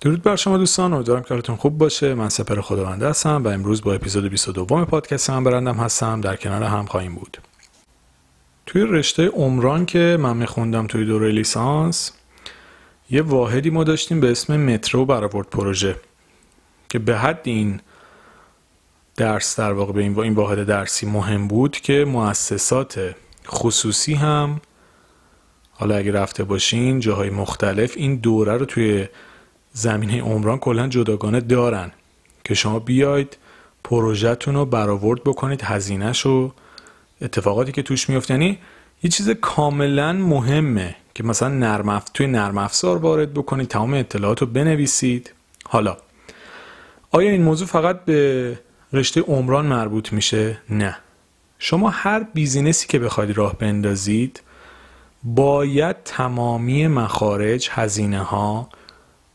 درود بر شما دوستان امیدوارم کارتون خوب باشه. من سپر خداونده هستم و امروز با اپیزود 22 پادکست من برندم هستم. در کنار هم خواهیم بود. توی رشته عمران که من میخوندم توی دوره لیسانس یه واحدی ما داشتیم به اسم مترو برآورد پروژه که به حد این درس در واقع به این واحد درسی مهم بود که مؤسسات خصوصی هم حالا اگه رفته باشین جاهای مختلف این دوره رو توی زمینه عمران کلا جداگانه دارن که شما بیاید پروژهتون رو برآورد بکنید هزینهش و اتفاقاتی که توش میفته یعنی یه چیز کاملا مهمه که مثلا نرم توی نرم افزار وارد بکنید تمام اطلاعات رو بنویسید. حالا آیا این موضوع فقط به رشته عمران مربوط میشه؟ نه. شما هر بیزینسی که بخواید راه بندازید باید تمامی مخارج هزینه ها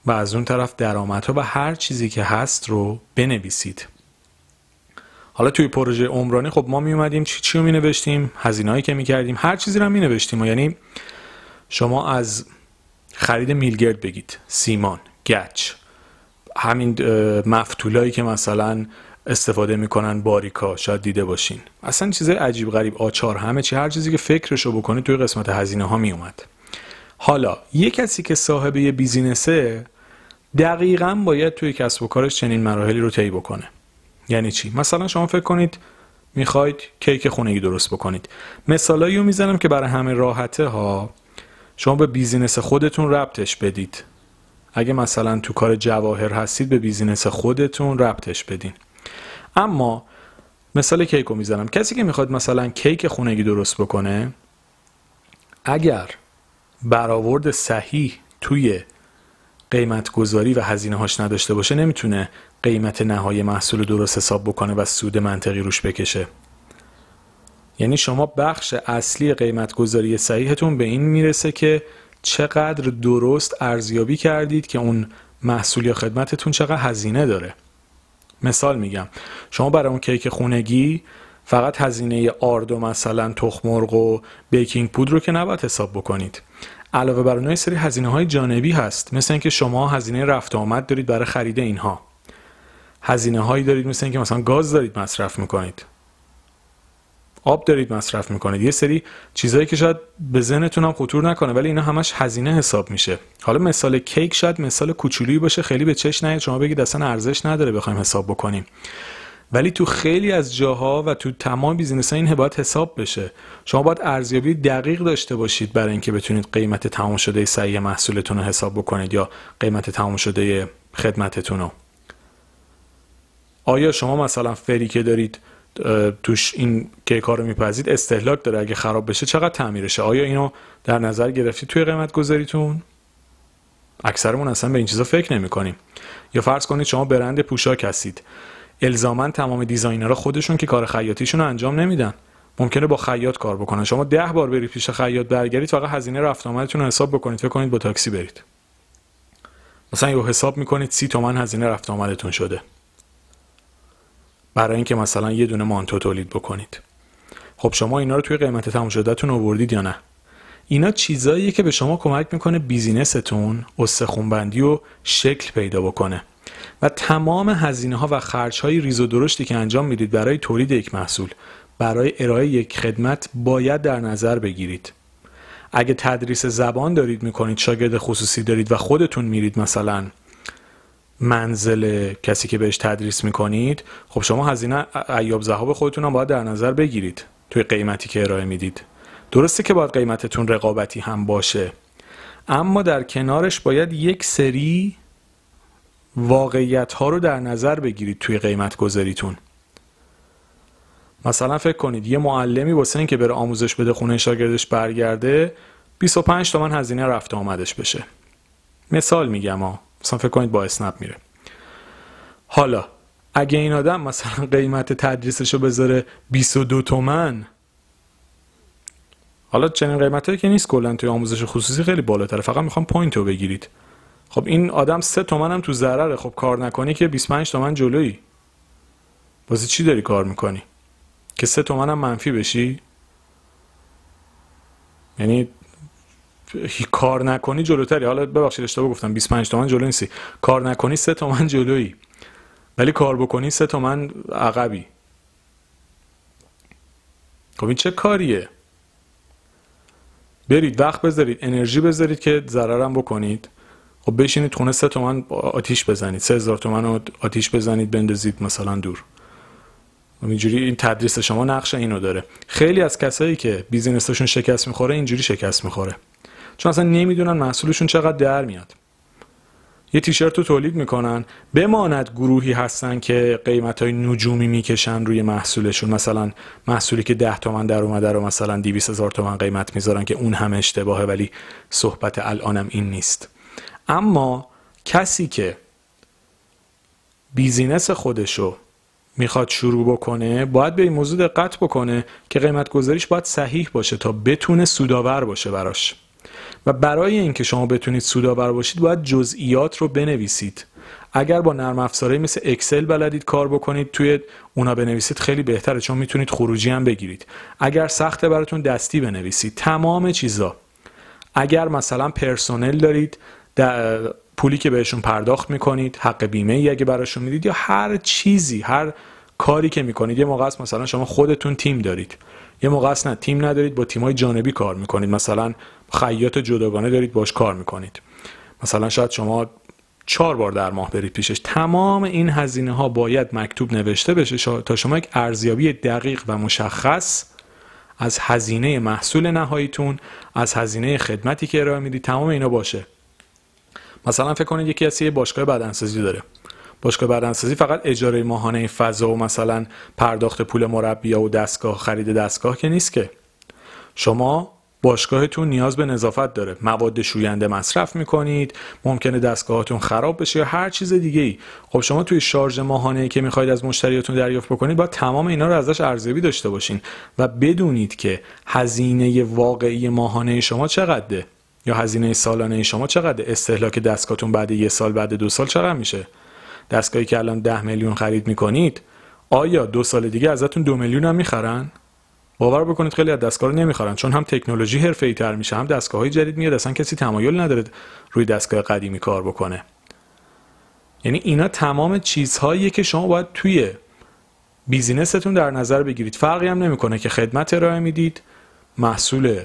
و از اون طرف درآمدها و هر چیزی که هست رو بنویسید. حالا توی پروژه عمرانی خب ما می اومدیم چی چی رو می نوشتیم هزینه‌ای که می کردیم هر چیزی رو می نوشتیم یعنی شما از خرید میلگرد بگید سیمان گچ همین مفتولایی که مثلا استفاده می‌کنن باریکا شاید دیده باشین. اصلا چیزای عجیب غریب آچار همه چی هر چیزی که فکرشو بکنید توی قسمت هزینه ها می اومد حالا یه کسی که صاحب یه بیزینسه دقیقا باید توی کسب و کارش چنین مراحلی رو طی بکنه. یعنی چی؟ مثلا شما فکر کنید می‌خواید کیک خونگی درست بکنید. مثالایی رو می‌زنم که برای همه راحته ها شما به بیزینس خودتون ربطش بدید. اگه مثلا تو کار جواهر هستید به بیزینس خودتون ربطش بدین. اما مثال کیک رو می‌زنم. کسی که می‌خواد مثلا کیک خونگی درست بکنه اگر برآورد صحیح توی قیمت گذاری و هزینه هاش نداشته باشه نمی‌تونه قیمت نهایی محصول درست حساب بکنه و سود منطقی روش بکشه. یعنی شما بخش اصلی قیمت گذاری صحیحتون به این می‌رسه که چقدر درست ارزیابی کردید که اون محصول یا خدمتتون چقدر هزینه داره. مثال میگم شما برای اون کیک خونگی فقط هزینه آرد و مثلا تخم مرغ و بیکینگ پودر رو که نباید حساب بکنید. علاوه بر اونها سری هزینه های جانبی هست. مثل اینکه شما هزینه رفت آمد دارید برای خرید اینها. هزینه هایی دارید مثل اینکه مثلا گاز دارید مصرف می‌کنید. آب دارید مصرف می‌کنید. یه سری چیزهایی که شاید به ذهنتون هم خطور نکنه ولی اینا همش هزینه حساب میشه. حالا مثال کیک شاید مثال کوچولی باشه خیلی به چش نیاد. شما بگید اصلا ارزش نداره بخوایم حساب بکنیم. ولی تو خیلی از جاها و تو تمام بیزینس ها این باید حساب بشه. شما باید ارزیابی دقیق داشته باشید برای اینکه بتونید قیمت تمام شده صحیح محصولتون رو حساب بکنید یا قیمت تمام شده خدمتتون رو. آیا شما مثلا فری که دارید توش این کیک ها رو میپذید استهلاک داره اگه خراب بشه چقدر تعمیرشه؟ آیا اینو در نظر گرفتید توی قیمت گذاریتون اکثرمون اصلا به این چیزا فکر نمی کنیم یا فرض کنید شما برند پوشاک هستید. الزاما تمام دیزاینرها خودشون که کار خیاطیشون رو انجام نمیدن. ممکنه با خیاط کار بکنن. شما ده بار برید پیش خیاط برگردید فقط هزینه رفت آمدتون رو حساب بکنید. فکر کنید با تاکسی برید. مثلا یه حساب می‌کنید سی تومن هزینه رفت آمدتون شده. برای اینکه مثلا یه دونه مانتو تولید بکنید. خب شما اینا رو توی قیمت تموم شدهتون آوردید یا نه؟ اینا چیزاییه که به شما کمک می‌کنه بیزینستون استخونبندی و شکل پیدا بکنه. و تمام هزینه ها و خرج های ریز و درشتی که انجام می‌دید برای تولید یک محصول برای ارائه یک خدمت باید در نظر بگیرید. اگه تدریس زبان دارید می‌کنید شاگرد خصوصی دارید و خودتون میرید مثلا منزل کسی که بهش تدریس می‌کنید خب شما هزینه ایاب ذهاب خودتون هم باید در نظر بگیرید توی قیمتی که ارائه می‌دید. درسته که باید قیمتتون رقابتی هم باشه اما در کنارش باید یک سری واقعیت ها رو در نظر بگیرید توی قیمت گذاریتون مثلا فکر کنید یه معلمی واسه این که بره آموزش بده خونه شاگردش برگرده 25 تومن هزینه رفت آمدش بشه. مثال میگم ها مثلا فکر کنید با اسنپ میره. حالا اگه این آدم مثلا قیمت تدریسش رو بذاره 22 تومن حالا چنین قیمت که نیست کلا توی آموزش خصوصی خیلی بالاتره. فقط می‌خوام point رو بگیرید. خب این آدم سه تومن هم تو ضرره. خب کار نکنی که 25 تومن جلویی. واسه چی داری کار می‌کنی؟ که سه تومن هم منفی بشی؟ یعنی کار نکنی جلوتری. حالا ببخشید اشتباه گفتم. 25 تومن جلو نیستی. کار نکنی 3 تومن جلویی. ولی کار بکنی 3 تومن عقبی. خب این چه کاریه؟ برید وقت بذارید انرژی بذارید که ضررم بکنید. خب بشینید خونه سه تومن آتیش بزنید. سه هزار تومن آتیش بزنید بندازید مثلا دور. اینجوری این تدریس شما نقش اینو داره. خیلی از کسایی که بیزینسشون شکست می‌خوره اینجوری شکست می‌خوره. چون اصلا نمی‌دونن محصولشون چقدر در میاد. یه تیشرت رو تولید می‌کنن بماند گروهی هستن که قیمت های نجومی می‌کشن روی محصولشون. مثلا محصولی که 10 تومن در اومده رو مثلا 200 هزار تومن قیمت می‌ذارن که اون همه اشتباهه ولی صحبت الانم این نیست. اما کسی که business خودشو می‌خواد شروع بکنه باید به این موضوع دقت بکنه که قیمت گذاریش باید صحیح باشه تا بتونه سودآور باشه براش. و برای اینکه شما بتونید سودآور باشید باید جزئیات رو بنویسید. اگر با نرم افزارهایی مثل اکسل بلدید کار بکنید توی اونا بنویسید خیلی بهتره چون می‌تونید خروجی هم بگیرید. اگر سخته براتون دستی بنویسید. تمام چیزا. اگر مثلا پرسنل دارید پولی که بهشون پرداخت می‌کنید حق بیمه ای اگه براشون می‌دید یا هر چیزی هر کاری که می‌کنید. یه موقع است مثلا شما خودتون تیم دارید. یه موقع است نه تیم ندارید با تیمای جانبی کار می‌کنید. مثلا خیاط جداگانه دارید باش کار می‌کنید. مثلا شاید شما چهار بار در ماه برید پیشش. تمام این هزینه ها باید مکتوب نوشته بشه تا شما یک ارزیابی دقیق و مشخص از هزینه محصول نهاییتون از هزینه خدمتی که ارائه می‌دید تمام اینا باشه. مثلا فکر کنید یکی از یه باشگاه بدنسازی داره. باشگاه بدنسازی فقط اجاره ماهانه فضا و مثلا پرداخت پول مربیا و دستگاه خرید دستگاه که نیست که. شما باشگاهتون نیاز به نظافت داره. مواد شوینده مصرف می‌کنید ممکنه دستگاهاتون خراب بشه یا هر چیز دیگه ای خب شما توی شارژ ماهانه که می‌خواید از مشتریاتون دریافت بکنید باید تمام اینا رو ازش ارزیابی داشته باشین و بدونید که هزینه واقعی ماهانه شما چقدره. یا هزینه سالانه شما چقدر استهلاک دستگاهتون بعد یه سال بعد دو سال چقدر میشه؟ دستگاهی که الان ده میلیون خرید می‌کنید آیا دو سال دیگه ازتون دو میلیون هم می‌خرن؟ باور بکنید خیلی از دستگاه رو نمی‌خرن چون هم تکنولوژی حرفه‌ای تر میشه هم دستگاه های جدید میاد اصلا کسی تمایل نداره روی دستگاه قدیمی کار بکنه. یعنی اینا تمام چیزهاییه که شما باید توی بیزینستون در نظر بگیرید. فرقی هم نمی‌کنه که خدمت ارائه می‌دید محصول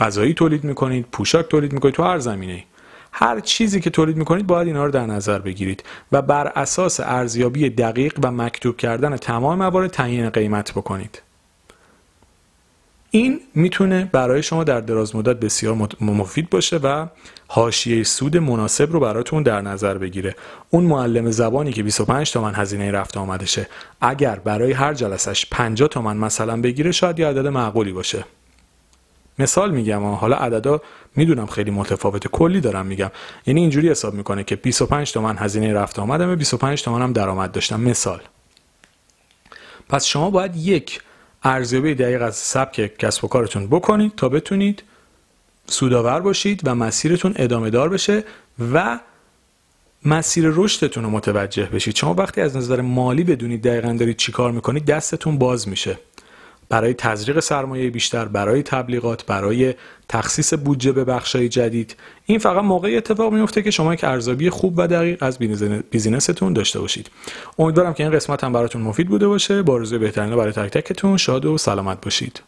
غذایی تولید می‌کنید پوشاک تولید می‌کنید تو هر زمینه هر چیزی که تولید می‌کنید باید اینا رو در نظر بگیرید و بر اساس ارزیابی دقیق و مکتوب کردن تمام موارد تعیین قیمت بکنید. این می‌تونه برای شما در دراز مدت بسیار مفید باشه و حاشیه سود مناسب رو براتون در نظر بگیره. اون معلم زبانی که 25 تومن هزینه رفت آمدشه. اگر برای هر جلسش 50 تومن مثلا بگیره شاید یه عدد معقولی باشه. مثال میگم حالا عددا می‌دونم خیلی متفاوت کلی دارم میگم. یعنی اینجوری حساب می‌کنه که 25 تومن هزینه رفت آمدم 25 تومن هم درآمد داشتم. مثال. پس شما باید یک ارزیابی دقیق از سبک کسب و کارتون بکنید تا بتونید سودآور باشید و مسیرتون ادامه دار بشه و مسیر رشدتون رو متوجه بشید. شما وقتی از نظر مالی بدونید دقیقا دارید چیکار می‌کنید دستتون باز میشه. برای تزریق سرمایه بیشتر برای تبلیغات برای تخصیص بودجه به بخشای جدید. این فقط موقعی اتفاق میفته که شما یک ارزیابی خوب و دقیق از بیزینستون داشته باشید. امیدوارم که این قسمت هم براتون مفید بوده باشه. با بهترین برای تک تکتون شاد و سلامت باشید.